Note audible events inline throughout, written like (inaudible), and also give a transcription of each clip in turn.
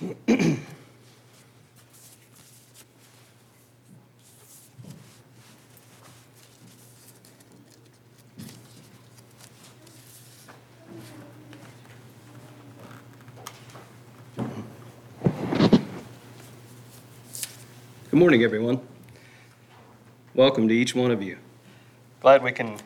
Good morning, everyone. Welcome to each one of you. Glad we can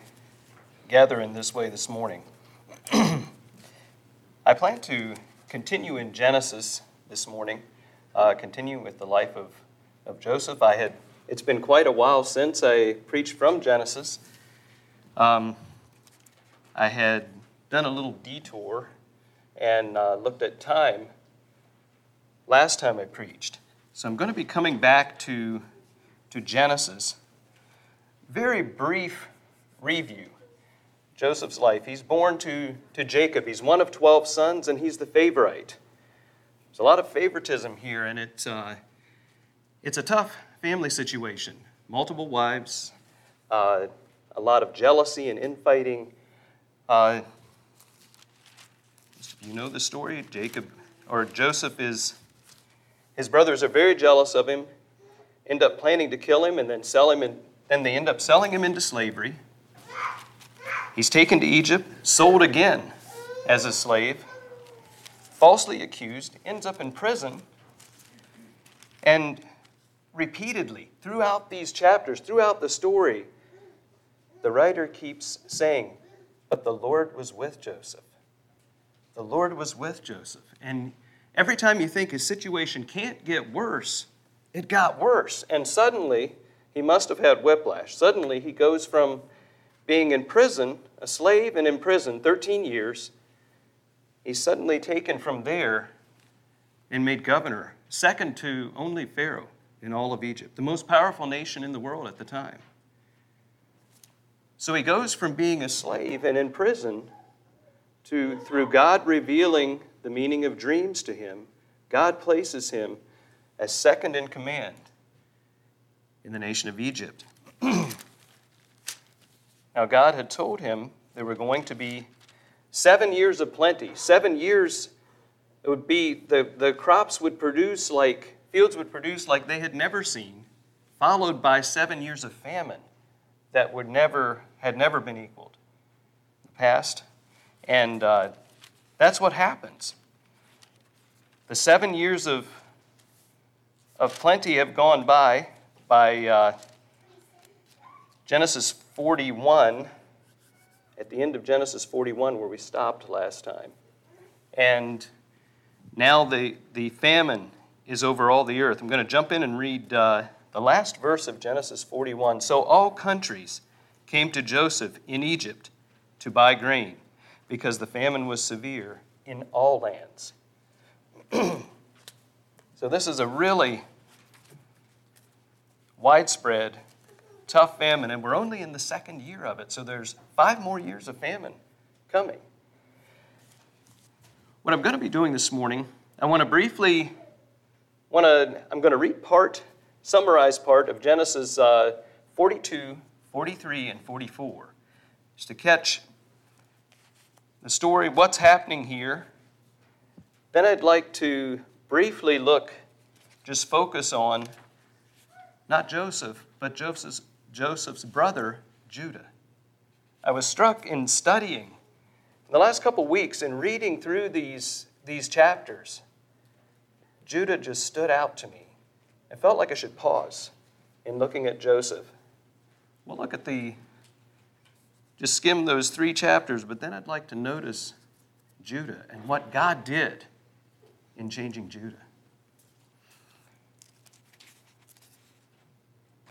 gather in this way this morning. (clears throat) I plan to continue in Genesis this morning, uh, continue with the life of, of Joseph. I had it's been quite a while since I preached from Genesis. Um, I had done a little detour and uh, looked at time last time I preached. So I'm going to be coming back to, to Genesis. Very brief review. Joseph's life. He's born to, to Jacob. He's one of 12 sons, and he's the favorite. There's a lot of favoritism here, and it's, uh, it's a tough family situation. Multiple wives, uh, a lot of jealousy and infighting. Uh, you know the story. Jacob or Joseph is his brothers are very jealous of him, end up planning to kill him, and then sell him, and then they end up selling him into slavery. He's taken to Egypt, sold again as a slave, falsely accused, ends up in prison, and repeatedly throughout these chapters, throughout the story, the writer keeps saying, But the Lord was with Joseph. The Lord was with Joseph. And Every time you think his situation can't get worse, it got worse. And suddenly, he must have had whiplash. Suddenly, he goes from being in prison, a slave and in prison 13 years, he's suddenly taken from there and made governor, second to only Pharaoh in all of Egypt, the most powerful nation in the world at the time. So he goes from being a slave and in prison to, through God revealing the meaning of dreams to him, God places him as second in command in the nation of Egypt. (clears throat) now, God had told him there were going to be seven years of plenty, seven years it would be the, the crops would produce like fields would produce like they had never seen followed by seven years of famine that would never had never been equaled. In the past. And uh, that's what happens. The seven years of, of plenty have gone by, by uh, Genesis 41, at the end of Genesis 41, where we stopped last time. And now the, the famine is over all the earth. I'm going to jump in and read uh, the last verse of Genesis 41. So all countries came to Joseph in Egypt to buy grain because the famine was severe in all lands. (clears throat) so, this is a really widespread, tough famine, and we're only in the second year of it, so there's five more years of famine coming. What I'm going to be doing this morning, I want to briefly, want to, I'm going to read part, summarize part of Genesis uh, 42, 43, and 44, just to catch the story, what's happening here. Then I'd like to briefly look, just focus on not Joseph, but Joseph's, Joseph's brother, Judah. I was struck in studying in the last couple weeks in reading through these, these chapters. Judah just stood out to me. I felt like I should pause in looking at Joseph. We'll look at the just skim those three chapters, but then I'd like to notice Judah and what God did in changing Judah.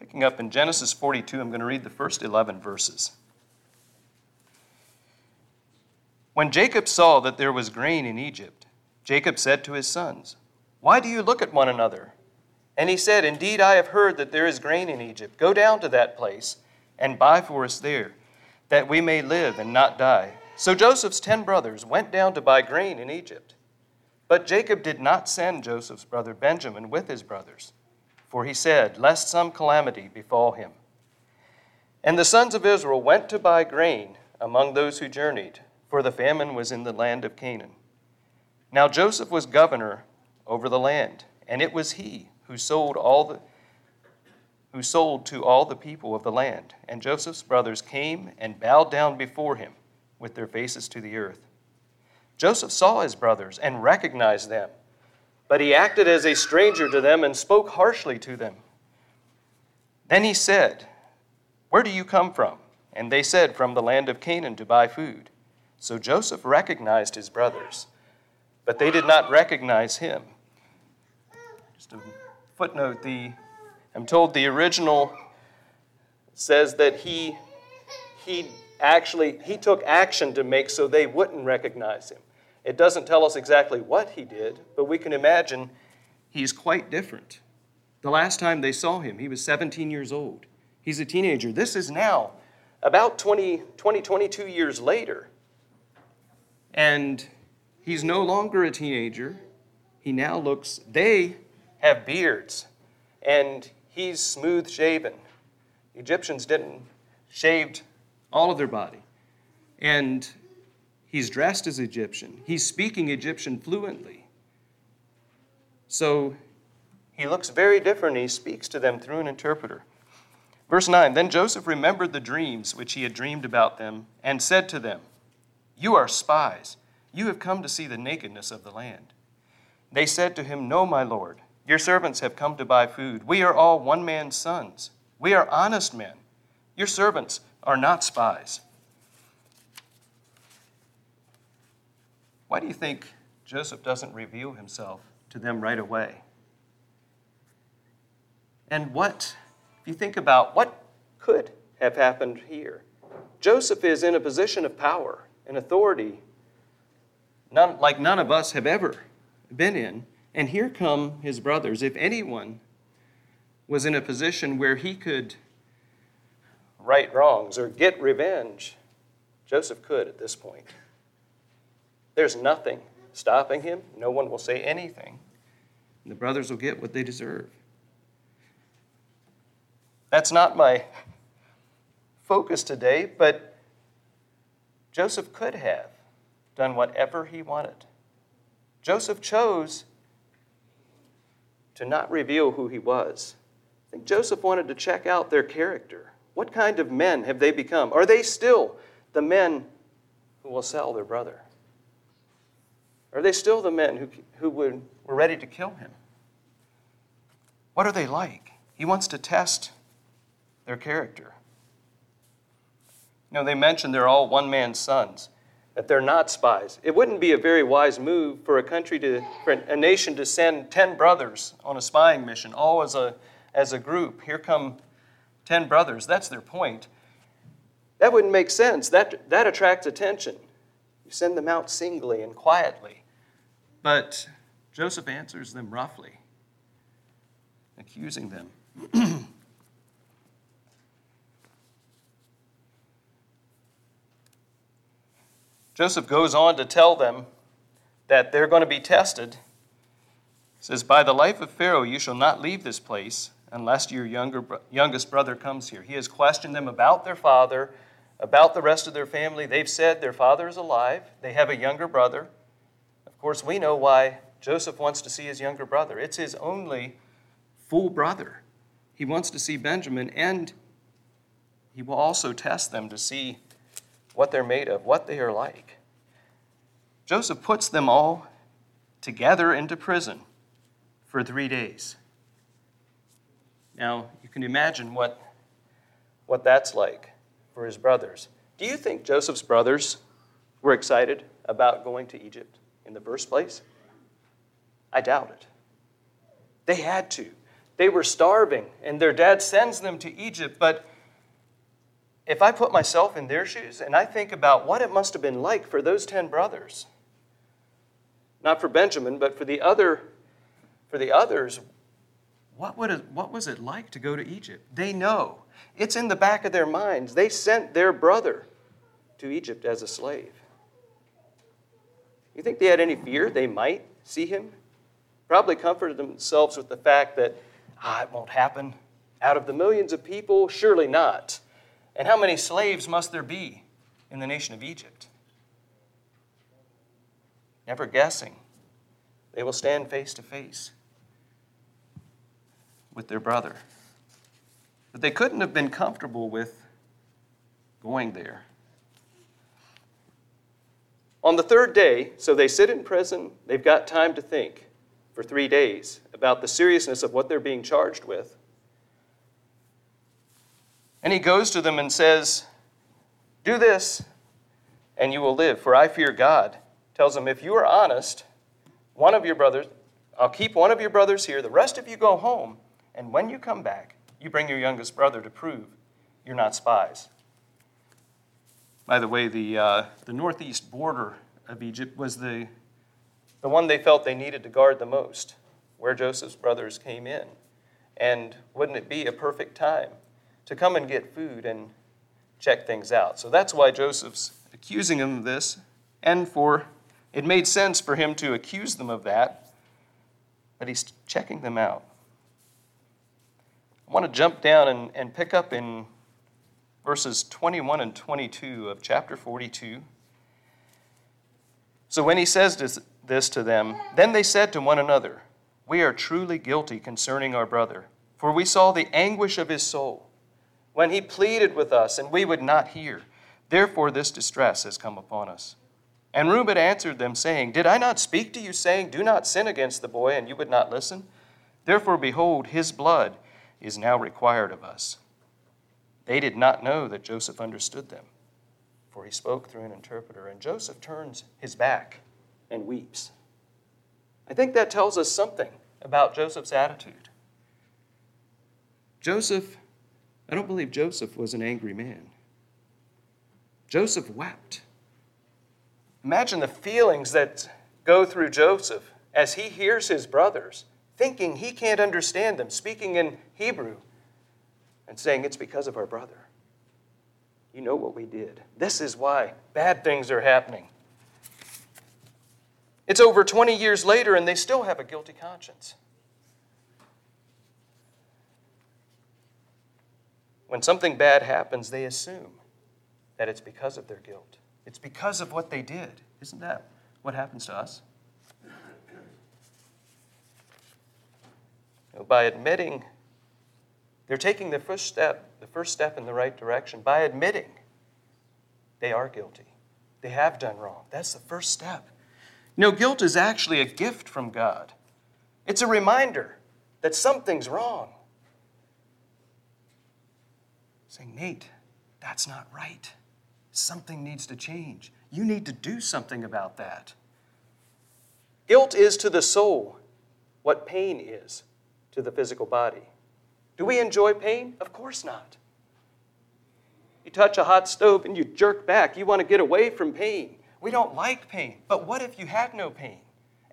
Picking up in Genesis 42, I'm going to read the first 11 verses. When Jacob saw that there was grain in Egypt, Jacob said to his sons, Why do you look at one another? And he said, Indeed, I have heard that there is grain in Egypt. Go down to that place and buy for us there that we may live and not die. So Joseph's ten brothers went down to buy grain in Egypt. But Jacob did not send Joseph's brother Benjamin with his brothers, for he said, Lest some calamity befall him. And the sons of Israel went to buy grain among those who journeyed, for the famine was in the land of Canaan. Now Joseph was governor over the land, and it was he who sold all the who sold to all the people of the land. And Joseph's brothers came and bowed down before him with their faces to the earth. Joseph saw his brothers and recognized them, but he acted as a stranger to them and spoke harshly to them. Then he said, Where do you come from? And they said, From the land of Canaan to buy food. So Joseph recognized his brothers, but they did not recognize him. Just a footnote the I'm told the original says that he he actually he took action to make so they wouldn't recognize him. It doesn't tell us exactly what he did, but we can imagine he's quite different. The last time they saw him, he was 17 years old. He's a teenager. This is now about 20, 20 22 years later. And he's no longer a teenager. He now looks, they have beards. And he's smooth shaven. Egyptians didn't shaved all of their body. And he's dressed as Egyptian. He's speaking Egyptian fluently. So he looks very different. He speaks to them through an interpreter. Verse 9 Then Joseph remembered the dreams which he had dreamed about them and said to them, You are spies. You have come to see the nakedness of the land. They said to him, No, my lord. Your servants have come to buy food. We are all one man's sons. We are honest men. Your servants are not spies. Why do you think Joseph doesn't reveal himself to them right away? And what, if you think about what could have happened here, Joseph is in a position of power and authority none, like none of us have ever been in. And here come his brothers. If anyone was in a position where he could right wrongs or get revenge, Joseph could at this point. There's nothing stopping him. No one will say anything. And the brothers will get what they deserve. That's not my focus today, but Joseph could have done whatever he wanted. Joseph chose to not reveal who he was. I think Joseph wanted to check out their character. What kind of men have they become? Are they still the men who will sell their brother? Are they still the men who, who were ready to kill him? What are they like? He wants to test their character. You know, they mentioned they're all one man's sons that they're not spies. It wouldn't be a very wise move for a country to, for a nation to send 10 brothers on a spying mission, all as a, as a group. Here come 10 brothers. That's their point. That wouldn't make sense. That, that attracts attention. You send them out singly and quietly. But Joseph answers them roughly, accusing them. (clears throat) Joseph goes on to tell them that they're going to be tested. He says, By the life of Pharaoh, you shall not leave this place unless your younger, youngest brother comes here. He has questioned them about their father, about the rest of their family. They've said their father is alive, they have a younger brother. Of course, we know why Joseph wants to see his younger brother. It's his only full brother. He wants to see Benjamin, and he will also test them to see what they're made of, what they are like. Joseph puts them all together into prison for three days. Now, you can imagine what, what that's like for his brothers. Do you think Joseph's brothers were excited about going to Egypt in the first place? I doubt it. They had to. They were starving, and their dad sends them to Egypt, but if I put myself in their shoes and I think about what it must have been like for those 10 brothers, not for Benjamin, but for the other for the others, what, would it, what was it like to go to Egypt? They know. It's in the back of their minds. They sent their brother to Egypt as a slave. You think they had any fear they might see him? Probably comforted themselves with the fact that, ah, it won't happen. Out of the millions of people, surely not. And how many slaves must there be in the nation of Egypt? Never guessing They will stand face to face with their brother. But they couldn't have been comfortable with going there. On the third day, so they sit in prison, they've got time to think for three days about the seriousness of what they're being charged with. And he goes to them and says, Do this, and you will live, for I fear God. Tells them, If you are honest, one of your brothers, I'll keep one of your brothers here, the rest of you go home, and when you come back, you bring your youngest brother to prove you're not spies. By the way, the, uh, the northeast border of Egypt was the, the one they felt they needed to guard the most, where Joseph's brothers came in. And wouldn't it be a perfect time to come and get food and check things out? So that's why Joseph's accusing them of this, and for it made sense for him to accuse them of that, but he's checking them out. I want to jump down and, and pick up in verses 21 and 22 of chapter 42. So when he says this, this to them, then they said to one another, We are truly guilty concerning our brother, for we saw the anguish of his soul when he pleaded with us, and we would not hear. Therefore, this distress has come upon us. And Reuben answered them, saying, Did I not speak to you, saying, Do not sin against the boy, and you would not listen? Therefore, behold, his blood is now required of us. They did not know that Joseph understood them, for he spoke through an interpreter. And Joseph turns his back and weeps. I think that tells us something about Joseph's attitude. Joseph, I don't believe Joseph was an angry man. Joseph wept. Imagine the feelings that go through Joseph as he hears his brothers, thinking he can't understand them, speaking in Hebrew, and saying, It's because of our brother. You know what we did. This is why bad things are happening. It's over 20 years later, and they still have a guilty conscience. When something bad happens, they assume that it's because of their guilt. It's because of what they did. Isn't that what happens to us? You know, by admitting, they're taking the first step, the first step in the right direction by admitting they are guilty. They have done wrong. That's the first step. Know, guilt is actually a gift from God. It's a reminder that something's wrong. Saying, Nate, that's not right. Something needs to change. You need to do something about that. Guilt is to the soul what pain is to the physical body. Do we enjoy pain? Of course not. You touch a hot stove and you jerk back. You want to get away from pain. We don't like pain. But what if you had no pain?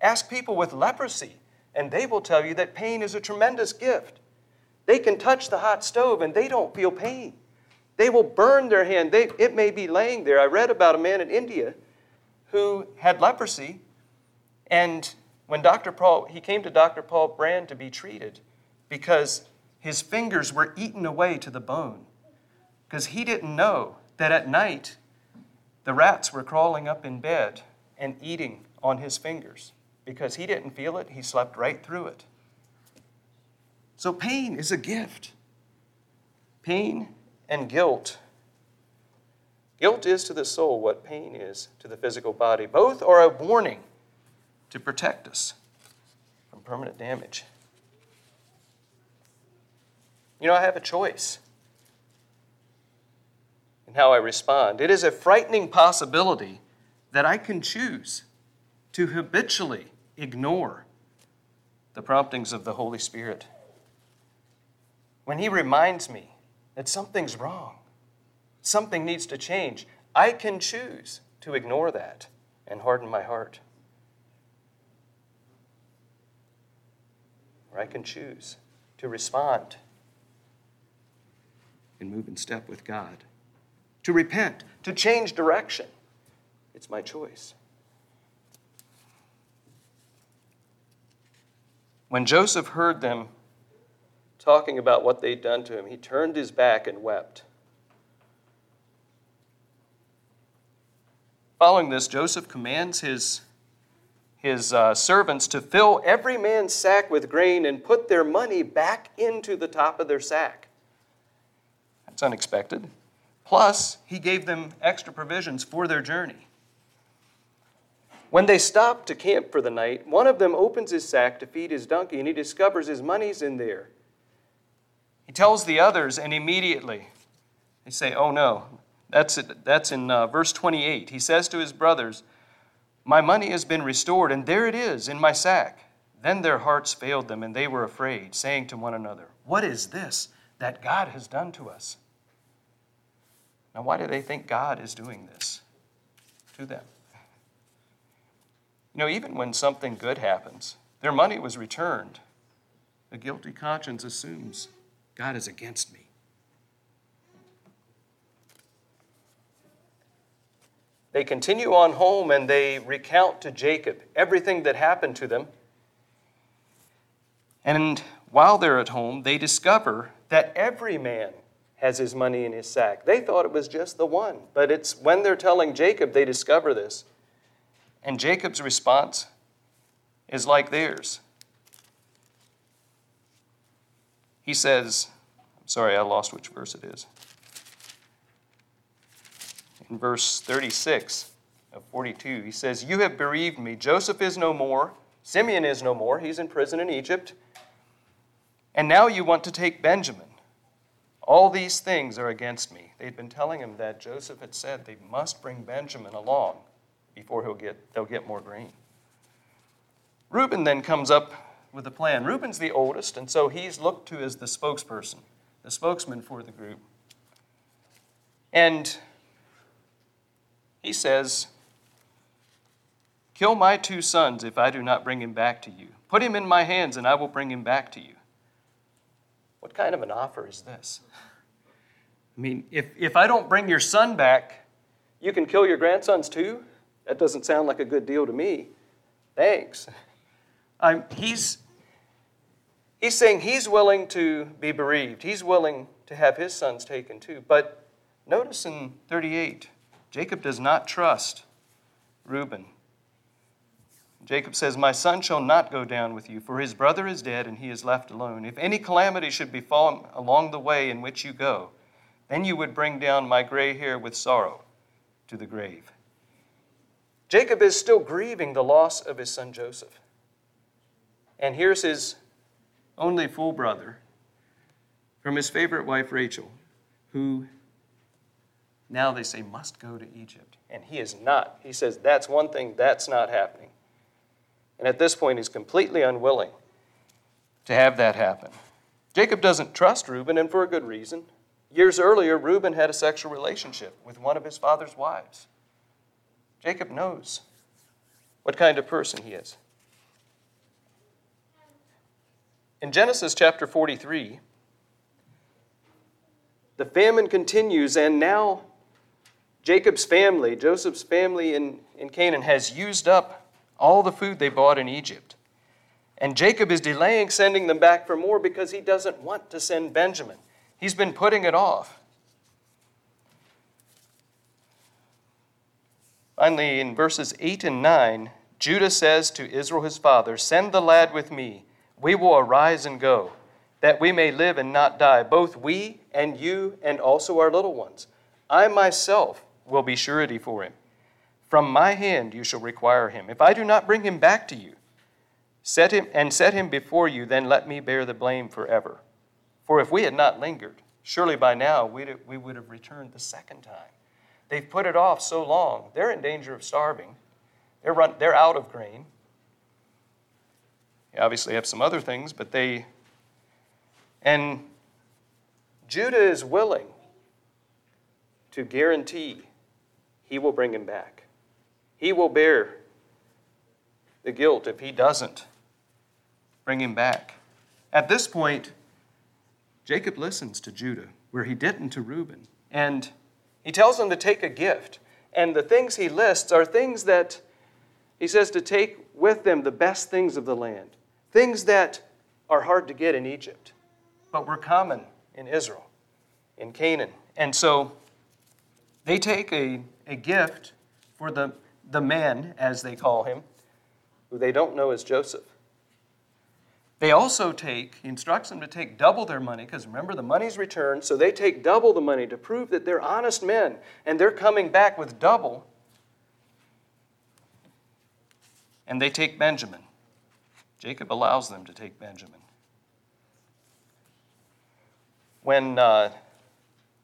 Ask people with leprosy, and they will tell you that pain is a tremendous gift. They can touch the hot stove and they don't feel pain. They will burn their hand. They, it may be laying there. I read about a man in India who had leprosy, and when Dr. Paul, he came to Dr. Paul Brand to be treated because his fingers were eaten away to the bone. Because he didn't know that at night the rats were crawling up in bed and eating on his fingers. Because he didn't feel it, he slept right through it. So pain is a gift. Pain and guilt. Guilt is to the soul what pain is to the physical body. Both are a warning to protect us from permanent damage. You know, I have a choice in how I respond. It is a frightening possibility that I can choose to habitually ignore the promptings of the Holy Spirit. When He reminds me that something's wrong, something needs to change, I can choose to ignore that and harden my heart. Or I can choose to respond and move in step with God, to repent, to change direction. It's my choice. When Joseph heard them talking about what they'd done to him, he turned his back and wept. Following this, Joseph commands his, his uh, servants to fill every man's sack with grain and put their money back into the top of their sack. That's unexpected. Plus, he gave them extra provisions for their journey. When they stop to camp for the night, one of them opens his sack to feed his donkey, and he discovers his money's in there. He tells the others, and immediately they say, Oh no. That's, it. That's in uh, verse 28. He says to his brothers, My money has been restored, and there it is in my sack. Then their hearts failed them, and they were afraid, saying to one another, What is this that God has done to us? Now, why do they think God is doing this to them? You know, even when something good happens, their money was returned. A guilty conscience assumes God is against me. They continue on home and they recount to Jacob everything that happened to them. And while they're at home, they discover that every man has his money in his sack. They thought it was just the one, but it's when they're telling Jacob they discover this. And Jacob's response is like theirs. He says, I'm sorry, I lost which verse it is. In verse 36 of 42, he says, You have bereaved me. Joseph is no more. Simeon is no more. He's in prison in Egypt. And now you want to take Benjamin. All these things are against me. They'd been telling him that Joseph had said they must bring Benjamin along before he'll get, they'll get more grain. Reuben then comes up with a plan. Reuben's the oldest, and so he's looked to as the spokesperson, the spokesman for the group. And he says, Kill my two sons if I do not bring him back to you. Put him in my hands, and I will bring him back to you. What kind of an offer is this? I mean, if, if I don't bring your son back, you can kill your grandsons too? That doesn't sound like a good deal to me. Thanks. I'm, he's, he's saying he's willing to be bereaved. He's willing to have his sons taken too. But notice in 38, Jacob does not trust Reuben. Jacob says, My son shall not go down with you, for his brother is dead and he is left alone. If any calamity should befall along the way in which you go, then you would bring down my gray hair with sorrow to the grave. Jacob is still grieving the loss of his son Joseph. And here's his only full brother from his favorite wife Rachel, who now they say must go to Egypt. And he is not. He says that's one thing that's not happening. And at this point, he's completely unwilling to have that happen. Jacob doesn't trust Reuben, and for a good reason. Years earlier, Reuben had a sexual relationship with one of his father's wives. Jacob knows what kind of person he is. In Genesis chapter 43, the famine continues, and now Jacob's family, Joseph's family in, in Canaan, has used up all the food they bought in Egypt. And Jacob is delaying sending them back for more because he doesn't want to send Benjamin. He's been putting it off. Finally, in verses 8 and 9, Judah says to Israel his father, Send the lad with me. We will arise and go, that we may live and not die, both we and you and also our little ones. I myself will be surety for him. From my hand you shall require him. If I do not bring him back to you, set him and set him before you, then let me bear the blame forever. For if we had not lingered, surely by now we'd, we would have returned the second time. They've put it off so long, they're in danger of starving. They're, run, they're out of grain. They obviously have some other things, but they. And Judah is willing to guarantee he will bring him back. He will bear the guilt if he doesn't bring him back. At this point, Jacob listens to Judah, where he didn't to Reuben. And he tells him to take a gift. And the things he lists are things that he says to take with them the best things of the land, things that are hard to get in Egypt, but were common in Israel, in Canaan. And so they take a, a gift for the the men, as they call him, who they don't know as Joseph. They also take, he instructs them to take double their money, because remember, the money's returned, so they take double the money to prove that they're honest men, and they're coming back with double. And they take Benjamin. Jacob allows them to take Benjamin. When, uh,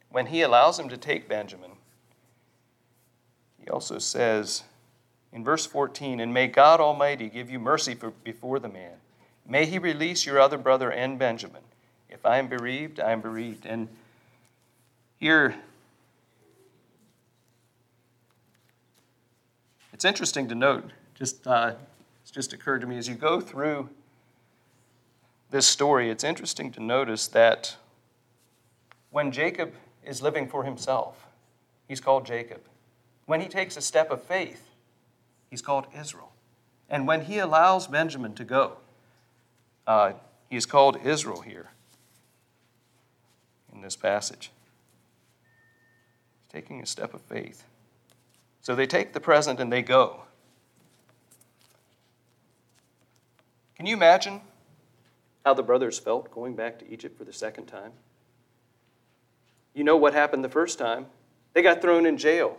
when he allows them to take Benjamin, he also says in verse 14, And may God Almighty give you mercy for, before the man May he release your other brother and Benjamin. If I am bereaved, I am bereaved. And here, it's interesting to note, just, uh, it's just occurred to me as you go through this story, it's interesting to notice that when Jacob is living for himself, he's called Jacob. When he takes a step of faith, he's called Israel. And when he allows Benjamin to go, uh, he is called Israel here in this passage. He's taking a step of faith. So they take the present and they go. Can you imagine how the brothers felt going back to Egypt for the second time? You know what happened the first time. They got thrown in jail.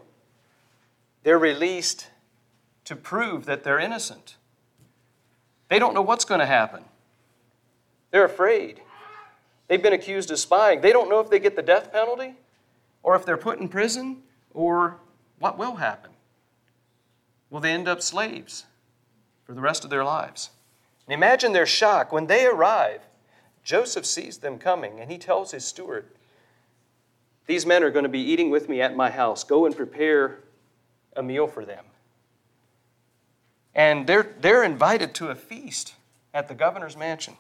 They're released to prove that they're innocent. They don't know what's going to happen. They're afraid. They've been accused of spying. They don't know if they get the death penalty or if they're put in prison or what will happen. Will they end up slaves for the rest of their lives? And imagine their shock when they arrive. Joseph sees them coming and he tells his steward, These men are going to be eating with me at my house. Go and prepare a meal for them. And they're, they're invited to a feast at the governor's mansion.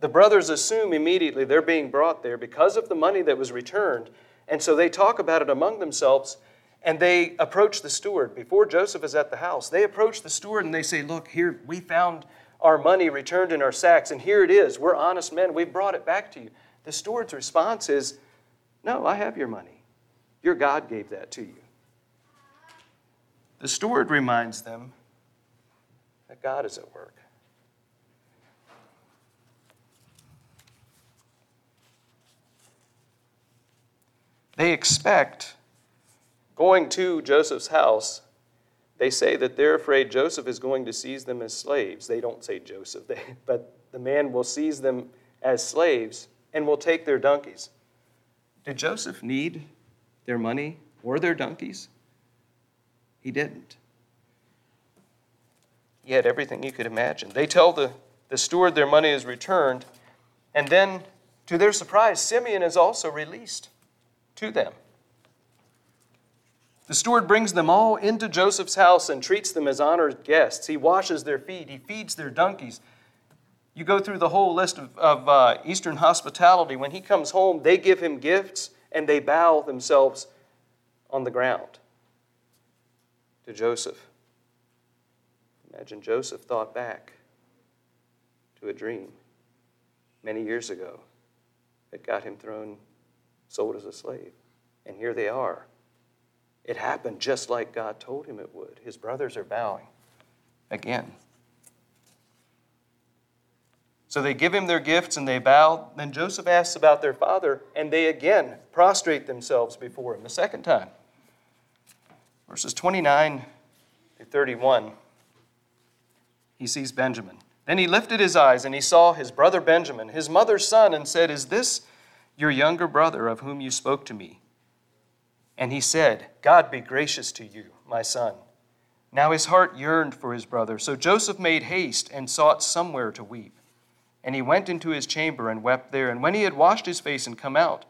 The brothers assume immediately they're being brought there because of the money that was returned. And so they talk about it among themselves and they approach the steward. Before Joseph is at the house, they approach the steward and they say, Look, here, we found our money returned in our sacks, and here it is. We're honest men. We've brought it back to you. The steward's response is, No, I have your money. Your God gave that to you. The steward reminds them that God is at work. They expect going to Joseph's house. They say that they're afraid Joseph is going to seize them as slaves. They don't say Joseph, they, (laughs) but the man will seize them as slaves and will take their donkeys. Did Joseph need their money or their donkeys? He didn't. He had everything you could imagine. They tell the, the steward their money is returned, and then, to their surprise, Simeon is also released to them. The steward brings them all into Joseph's house and treats them as honored guests. He washes their feet, he feeds their donkeys. You go through the whole list of, of uh, Eastern hospitality. When he comes home, they give him gifts and they bow themselves on the ground to Joseph. Imagine Joseph thought back to a dream many years ago that got him thrown sold as a slave. And here they are. It happened just like God told him it would. His brothers are bowing again. So they give him their gifts and they bow. Then Joseph asks about their father, and they again prostrate themselves before him the second time. Verses 29 to 31, he sees Benjamin. Then he lifted his eyes and he saw his brother Benjamin, his mother's son, and said, Is this your younger brother of whom you spoke to me. And he said, God be gracious to you, my son. Now his heart yearned for his brother. So Joseph made haste and sought somewhere to weep. And he went into his chamber and wept there. And when he had washed his face and come out,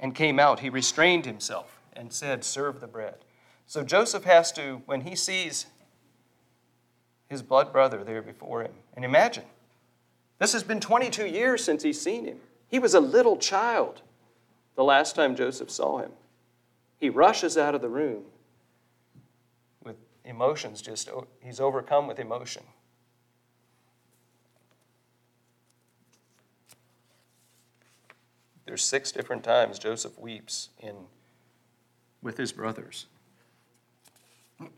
and came out, he restrained himself and said, Serve the bread. So Joseph has to, when he sees his blood brother there before him, and imagine, this has been 22 years since he's seen him. He was a little child the last time Joseph saw him. He rushes out of the room with emotions, just he's overcome with emotion. There's six different times Joseph weeps in with his brothers.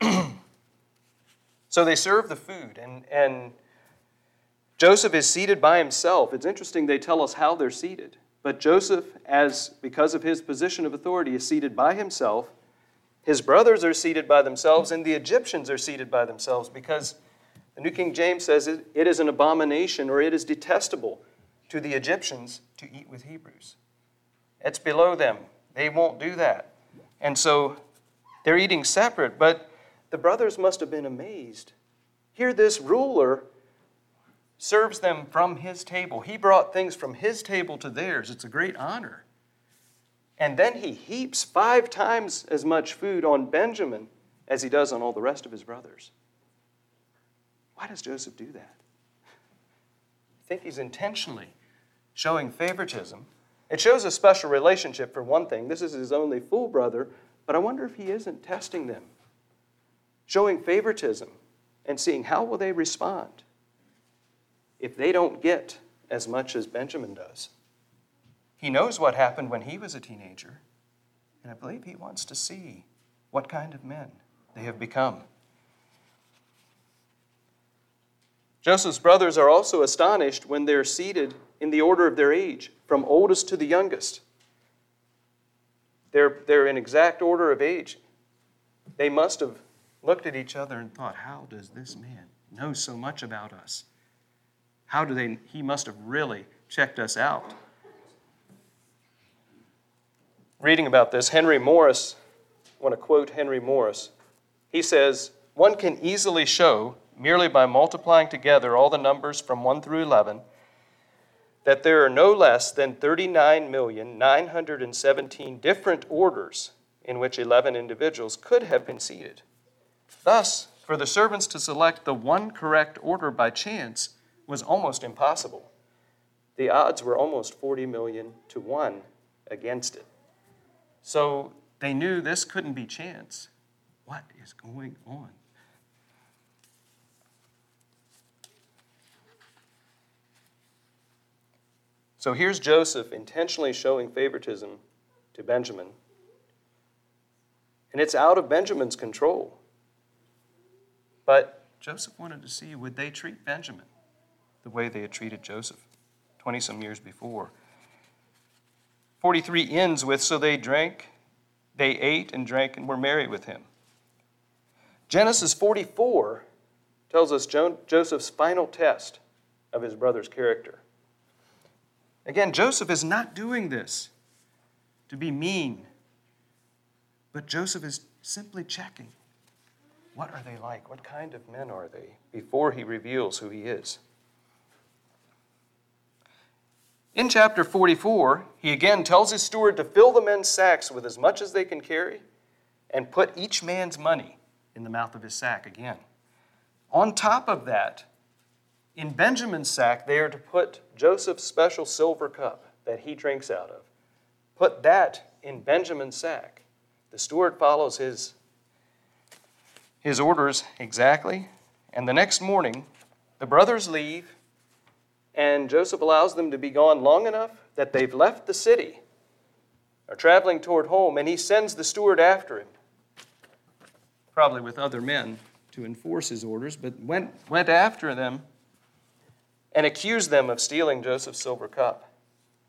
(clears throat) so they serve the food, and, and Joseph is seated by himself. It's interesting they tell us how they're seated. But Joseph, as because of his position of authority, is seated by himself. His brothers are seated by themselves, and the Egyptians are seated by themselves because the New King James says it, it is an abomination or it is detestable to the Egyptians to eat with Hebrews. It's below them. They won't do that. And so they're eating separate, but the brothers must have been amazed. Here, this ruler serves them from his table. He brought things from his table to theirs. It's a great honor. And then he heaps five times as much food on Benjamin as he does on all the rest of his brothers. Why does Joseph do that? I think he's intentionally showing favoritism. It shows a special relationship, for one thing. This is his only full brother, but I wonder if he isn't testing them, showing favoritism and seeing how will they respond if they don't get as much as Benjamin does. He knows what happened when he was a teenager, and I believe he wants to see what kind of men they have become. Joseph's brothers are also astonished when they're seated in the order of their age, from oldest to the youngest. They're, they're in exact order of age. They must have looked at each other and thought, How does this man know so much about us? How do they, he must have really checked us out. Reading about this, Henry Morris, I want to quote Henry Morris. He says, One can easily show, merely by multiplying together all the numbers from 1 through 11, that there are no less than 39,917 different orders in which 11 individuals could have been seated. Thus, for the servants to select the one correct order by chance was almost impossible. The odds were almost 40 million to 1 against it. So they knew this couldn't be chance. What is going on? So here's Joseph intentionally showing favoritism to Benjamin. And it's out of Benjamin's control. But Joseph wanted to see would they treat Benjamin? the way they had treated Joseph 20 some years before. 43 ends with So they drank, they ate and drank and were merry with him. Genesis 44 tells us Joseph's final test of his brother's character. Again, Joseph is not doing this to be mean, but Joseph is simply checking what are they like? What kind of men are they? Before he reveals who he is. In chapter 44, he again tells his steward to fill the men's sacks with as much as they can carry and put each man's money in the mouth of his sack again. On top of that, in Benjamin's sack, they are to put Joseph's special silver cup that he drinks out of. Put that in Benjamin's sack. The steward follows his, his orders exactly. And the next morning, the brothers leave and Joseph allows them to be gone long enough that they've left the city, are traveling toward home, and he sends the steward after him, probably with other men to enforce his orders, but went, went after them and accused them of stealing Joseph's silver cup.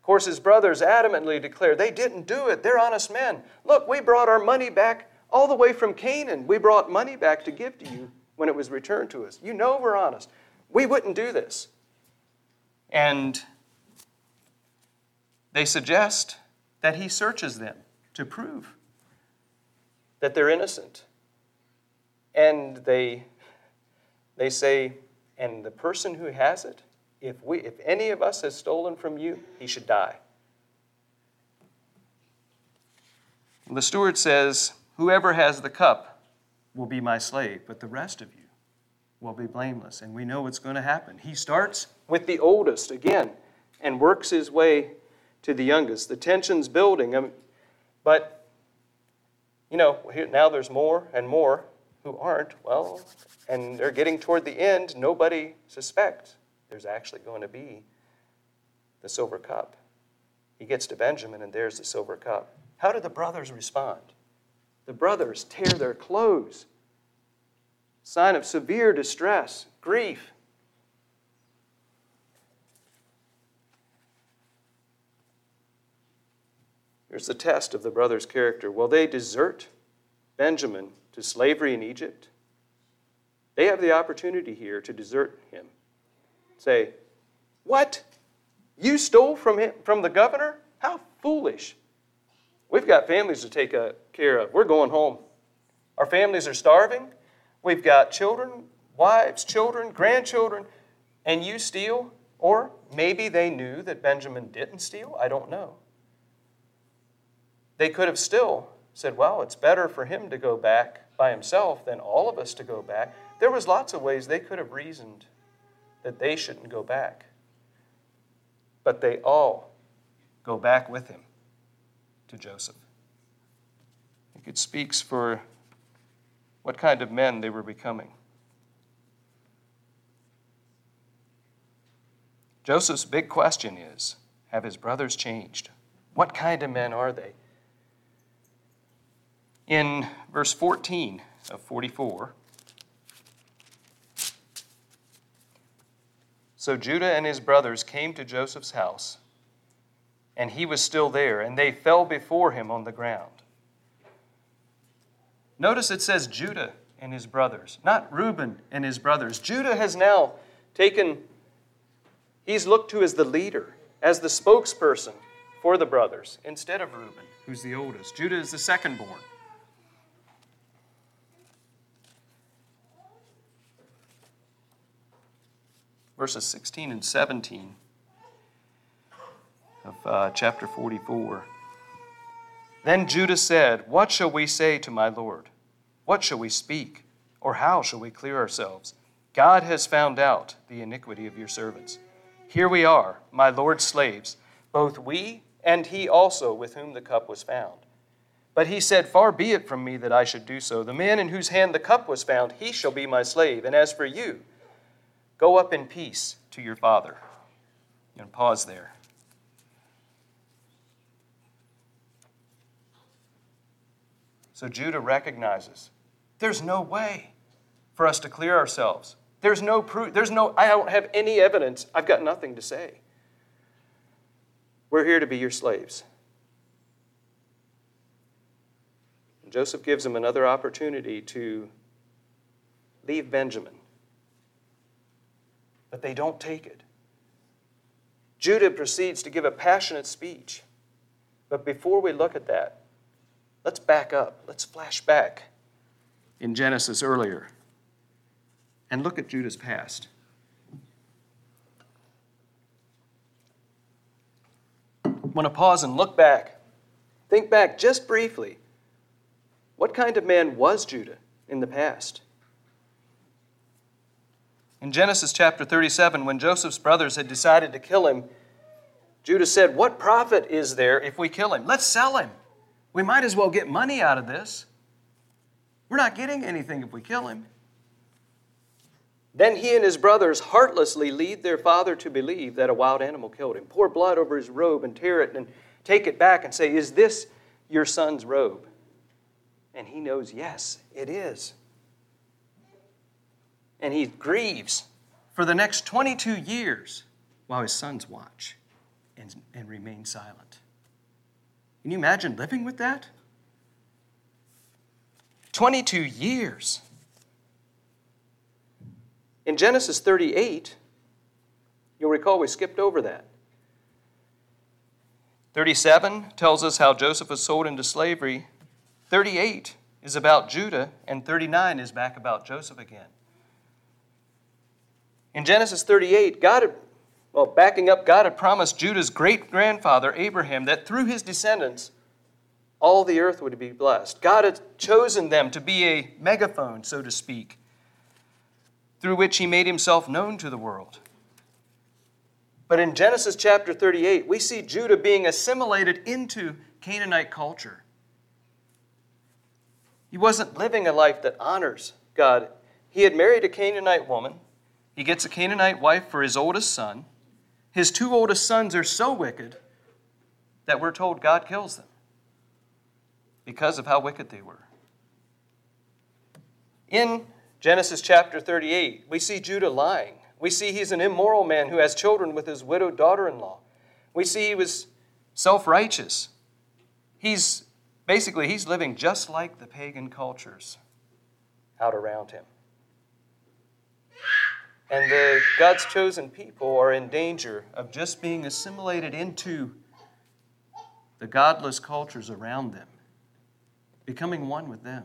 Of course, his brothers adamantly declare they didn't do it. They're honest men. Look, we brought our money back all the way from Canaan. We brought money back to give to you when it was returned to us. You know we're honest. We wouldn't do this. And they suggest that he searches them to prove that they're innocent. And they, they say, and the person who has it, if, we, if any of us has stolen from you, he should die. The steward says, Whoever has the cup will be my slave, but the rest of you will be blameless. And we know what's going to happen. He starts with the oldest again and works his way to the youngest. The tension's building. I mean, but, you know, now there's more and more who aren't. Well, and they're getting toward the end. Nobody suspects there's actually going to be the silver cup. He gets to Benjamin, and there's the silver cup. How do the brothers respond? The brothers tear their clothes sign of severe distress, grief. Here's the test of the brothers' character. Will they desert Benjamin to slavery in Egypt? They have the opportunity here to desert him. Say, What? You stole from, him, from the governor? How foolish. We've got families to take uh, care of. We're going home. Our families are starving. We've got children, wives, children, grandchildren, and you steal? Or maybe they knew that Benjamin didn't steal. I don't know. They could have still said, well, it's better for him to go back by himself than all of us to go back. There was lots of ways they could have reasoned that they shouldn't go back. But they all go back with him to Joseph. It speaks for what kind of men they were becoming. Joseph's big question is Have his brothers changed? What kind of men are they? In verse 14 of 44, so Judah and his brothers came to Joseph's house and he was still there, and they fell before him on the ground. Notice it says Judah and his brothers, not Reuben and his brothers. Judah has now taken, he's looked to as the leader, as the spokesperson for the brothers, instead of Reuben, who's the oldest. Judah is the second born. Verses 16 and 17 of uh, chapter 44. Then Judah said, What shall we say to my Lord? What shall we speak? Or how shall we clear ourselves? God has found out the iniquity of your servants. Here we are, my Lord's slaves, both we and he also with whom the cup was found. But he said, Far be it from me that I should do so. The man in whose hand the cup was found, he shall be my slave. And as for you, go up in peace to your father. And pause there. So Judah recognizes there's no way for us to clear ourselves. There's no proof. There's no, I don't have any evidence. I've got nothing to say. We're here to be your slaves. And Joseph gives him another opportunity to leave Benjamin. But they don't take it. Judah proceeds to give a passionate speech. But before we look at that, Let's back up. Let's flash back in Genesis earlier and look at Judah's past. I want to pause and look back. Think back just briefly. What kind of man was Judah in the past? In Genesis chapter 37, when Joseph's brothers had decided to kill him, Judah said, What profit is there if we kill him? Let's sell him. We might as well get money out of this. We're not getting anything if we kill him. Then he and his brothers heartlessly lead their father to believe that a wild animal killed him. Pour blood over his robe and tear it and take it back and say, Is this your son's robe? And he knows, Yes, it is. And he grieves for the next 22 years while his sons watch and, and remain silent. Can you imagine living with that? 22 years. In Genesis 38, you'll recall we skipped over that. 37 tells us how Joseph was sold into slavery. 38 is about Judah, and 39 is back about Joseph again. In Genesis 38, God well, backing up, God had promised Judah's great grandfather, Abraham, that through his descendants, all the earth would be blessed. God had chosen them to be a megaphone, so to speak, through which he made himself known to the world. But in Genesis chapter 38, we see Judah being assimilated into Canaanite culture. He wasn't living a life that honors God. He had married a Canaanite woman. He gets a Canaanite wife for his oldest son. His two oldest sons are so wicked that we're told God kills them because of how wicked they were. In Genesis chapter 38, we see Judah lying. We see he's an immoral man who has children with his widowed daughter in law. We see he was self righteous. He's basically, he's living just like the pagan cultures out around him. And the God's chosen people are in danger of just being assimilated into the godless cultures around them, becoming one with them.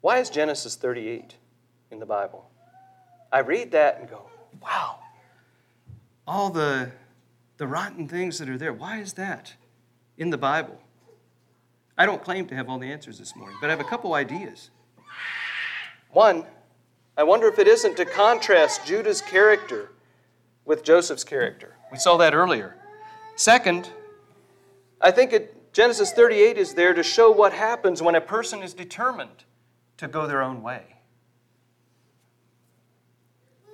Why is Genesis 38 in the Bible? I read that and go, wow, all the, the rotten things that are there, why is that in the Bible? I don't claim to have all the answers this morning, but I have a couple ideas. One, I wonder if it isn't to contrast Judah's character with Joseph's character. We saw that earlier. Second, I think it, Genesis 38 is there to show what happens when a person is determined to go their own way.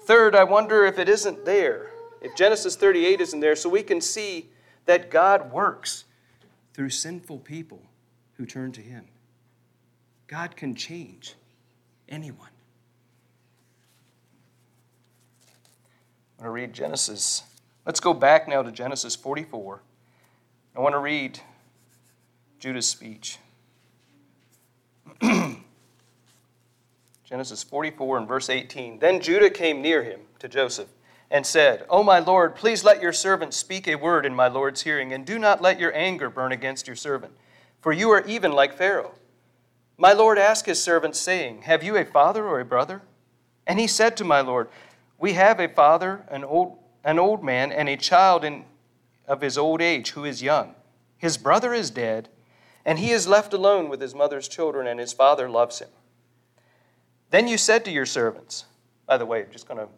Third, I wonder if it isn't there, if Genesis 38 isn't there, so we can see that God works through sinful people who turn to Him. God can change anyone. I'm going to read Genesis. Let's go back now to Genesis 44. I want to read Judah's speech. (clears throat) Genesis 44 and verse 18. Then Judah came near him to Joseph and said, O my Lord, please let your servant speak a word in my Lord's hearing, and do not let your anger burn against your servant, for you are even like Pharaoh. My Lord asked his servant, saying, Have you a father or a brother? And he said to my Lord, We have a father, an old, an old man, and a child in, of his old age who is young. His brother is dead, and he is left alone with his mother's children, and his father loves him. Then you said to your servants, by the way, I'm just going to,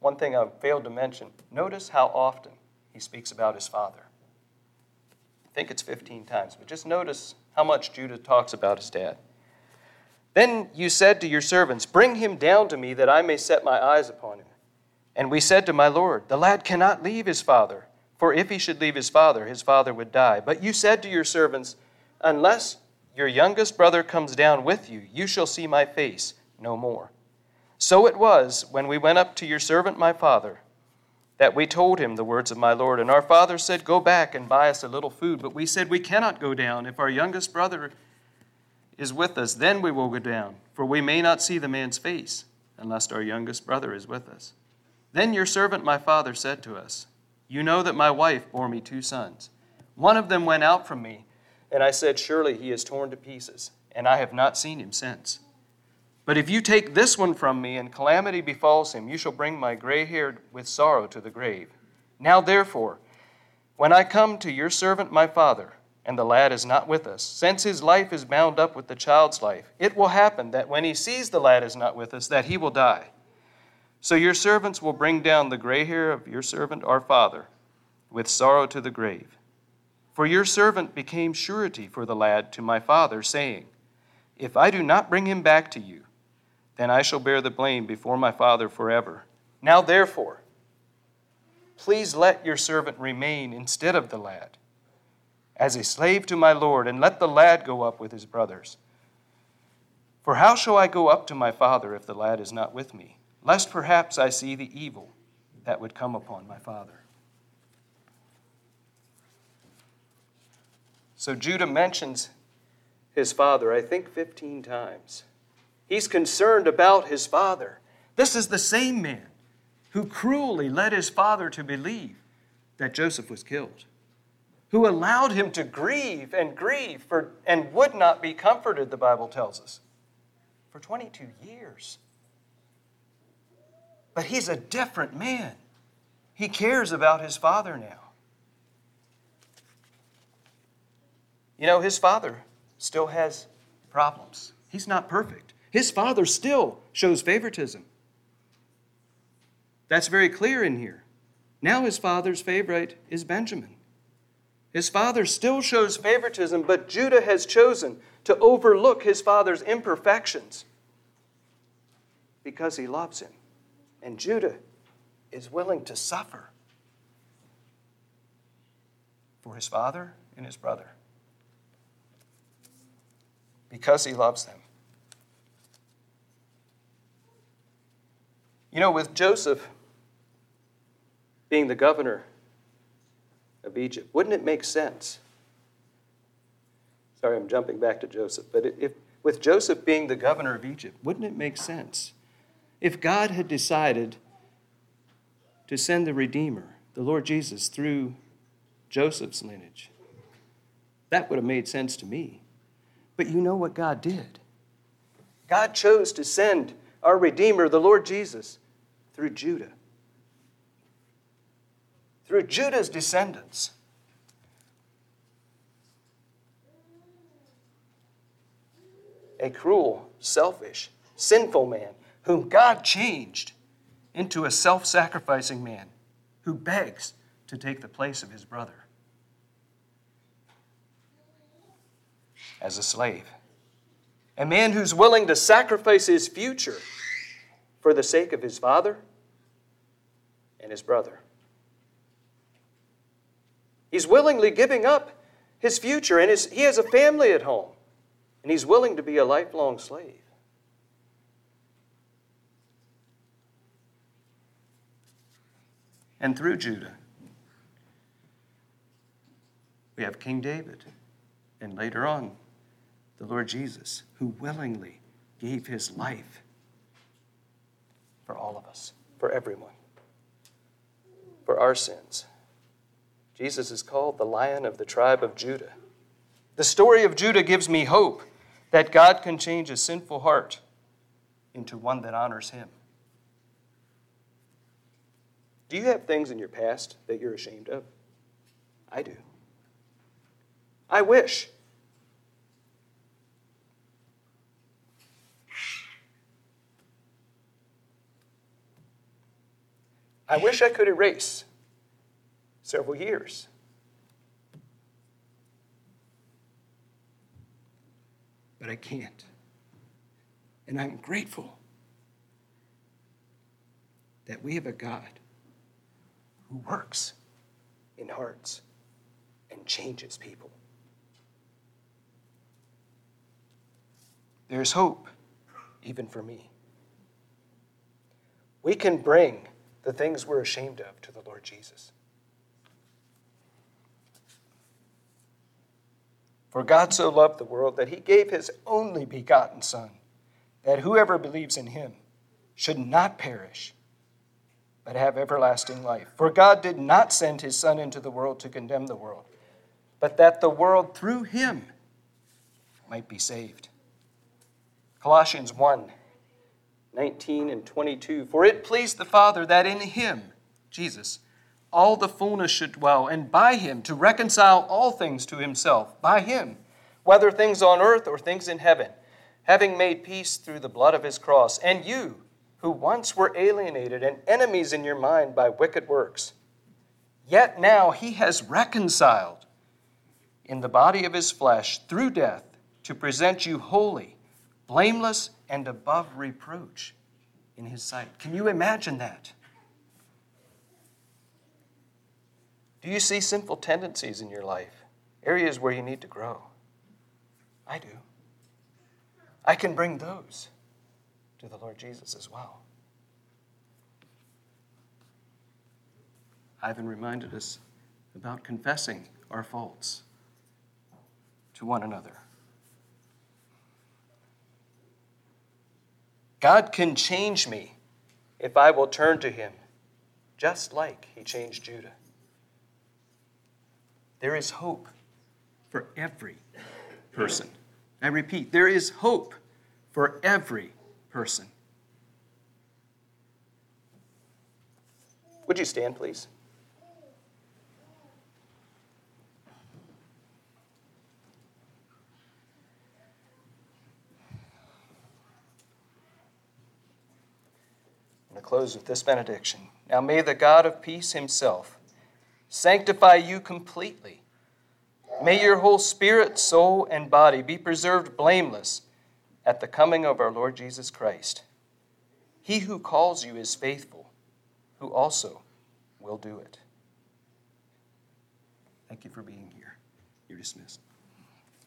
one thing I failed to mention, notice how often he speaks about his father. I think it's 15 times, but just notice how much Judah talks about his dad. Then you said to your servants, Bring him down to me that I may set my eyes upon him. And we said to my Lord, The lad cannot leave his father, for if he should leave his father, his father would die. But you said to your servants, Unless your youngest brother comes down with you, you shall see my face no more. So it was when we went up to your servant my father that we told him the words of my Lord. And our father said, Go back and buy us a little food. But we said, We cannot go down. If our youngest brother is with us, then we will go down, for we may not see the man's face unless our youngest brother is with us. Then your servant my father said to us, You know that my wife bore me two sons. One of them went out from me, and I said, Surely he is torn to pieces, and I have not seen him since. But if you take this one from me and calamity befalls him, you shall bring my gray haired with sorrow to the grave. Now, therefore, when I come to your servant my father, and the lad is not with us, since his life is bound up with the child's life, it will happen that when he sees the lad is not with us, that he will die. So your servants will bring down the gray hair of your servant our father with sorrow to the grave. For your servant became surety for the lad to my father, saying, If I do not bring him back to you, then I shall bear the blame before my Father forever. Now, therefore, please let your servant remain instead of the lad as a slave to my Lord, and let the lad go up with his brothers. For how shall I go up to my father if the lad is not with me, lest perhaps I see the evil that would come upon my father? So Judah mentions his father, I think, 15 times. He's concerned about his father. This is the same man who cruelly led his father to believe that Joseph was killed, who allowed him to grieve and grieve for, and would not be comforted, the Bible tells us, for 22 years. But he's a different man. He cares about his father now. You know, his father still has problems. He's not perfect. His father still shows favoritism. That's very clear in here. Now his father's favorite is Benjamin. His father still shows favoritism, but Judah has chosen to overlook his father's imperfections because he loves him. And Judah is willing to suffer for his father and his brother. because he loves them. You know, with Joseph being the governor of Egypt, wouldn't it make sense? Sorry, I'm jumping back to Joseph, but if, with Joseph being the governor of Egypt, wouldn't it make sense if God had decided to send the Redeemer, the Lord Jesus, through Joseph's lineage? That would have made sense to me. But you know what God did? God chose to send our Redeemer, the Lord Jesus, through Judah, through Judah's descendants. A cruel, selfish, sinful man whom God changed into a self sacrificing man who begs to take the place of his brother as a slave. A man who's willing to sacrifice his future for the sake of his father and his brother. He's willingly giving up his future, and his, he has a family at home, and he's willing to be a lifelong slave. And through Judah, we have King David, and later on, the Lord Jesus, who willingly gave his life for all of us, for everyone, for our sins. Jesus is called the Lion of the tribe of Judah. The story of Judah gives me hope that God can change a sinful heart into one that honors him. Do you have things in your past that you're ashamed of? I do. I wish I wish I could erase several years. But I can't. And I'm grateful that we have a God who works in hearts and changes people. There's hope, even for me. We can bring the things we're ashamed of to the Lord Jesus. For God so loved the world that he gave his only begotten Son, that whoever believes in him should not perish, but have everlasting life. For God did not send his Son into the world to condemn the world, but that the world through him might be saved. Colossians 1 19 and 22. For it pleased the Father that in him, Jesus, all the fullness should dwell, and by him to reconcile all things to himself, by him, whether things on earth or things in heaven, having made peace through the blood of his cross. And you, who once were alienated and enemies in your mind by wicked works, yet now he has reconciled in the body of his flesh through death to present you holy, blameless, and above reproach in his sight. Can you imagine that? Do you see sinful tendencies in your life? Areas where you need to grow? I do. I can bring those to the Lord Jesus as well. Ivan reminded us about confessing our faults to one another. God can change me if I will turn to Him, just like He changed Judah. There is hope for every person. I repeat, there is hope for every person. Would you stand, please? I'm going to close with this benediction. Now may the God of peace himself sanctify you completely. May your whole spirit, soul, and body be preserved blameless at the coming of our Lord Jesus Christ. He who calls you is faithful, who also will do it. Thank you for being here. You're dismissed.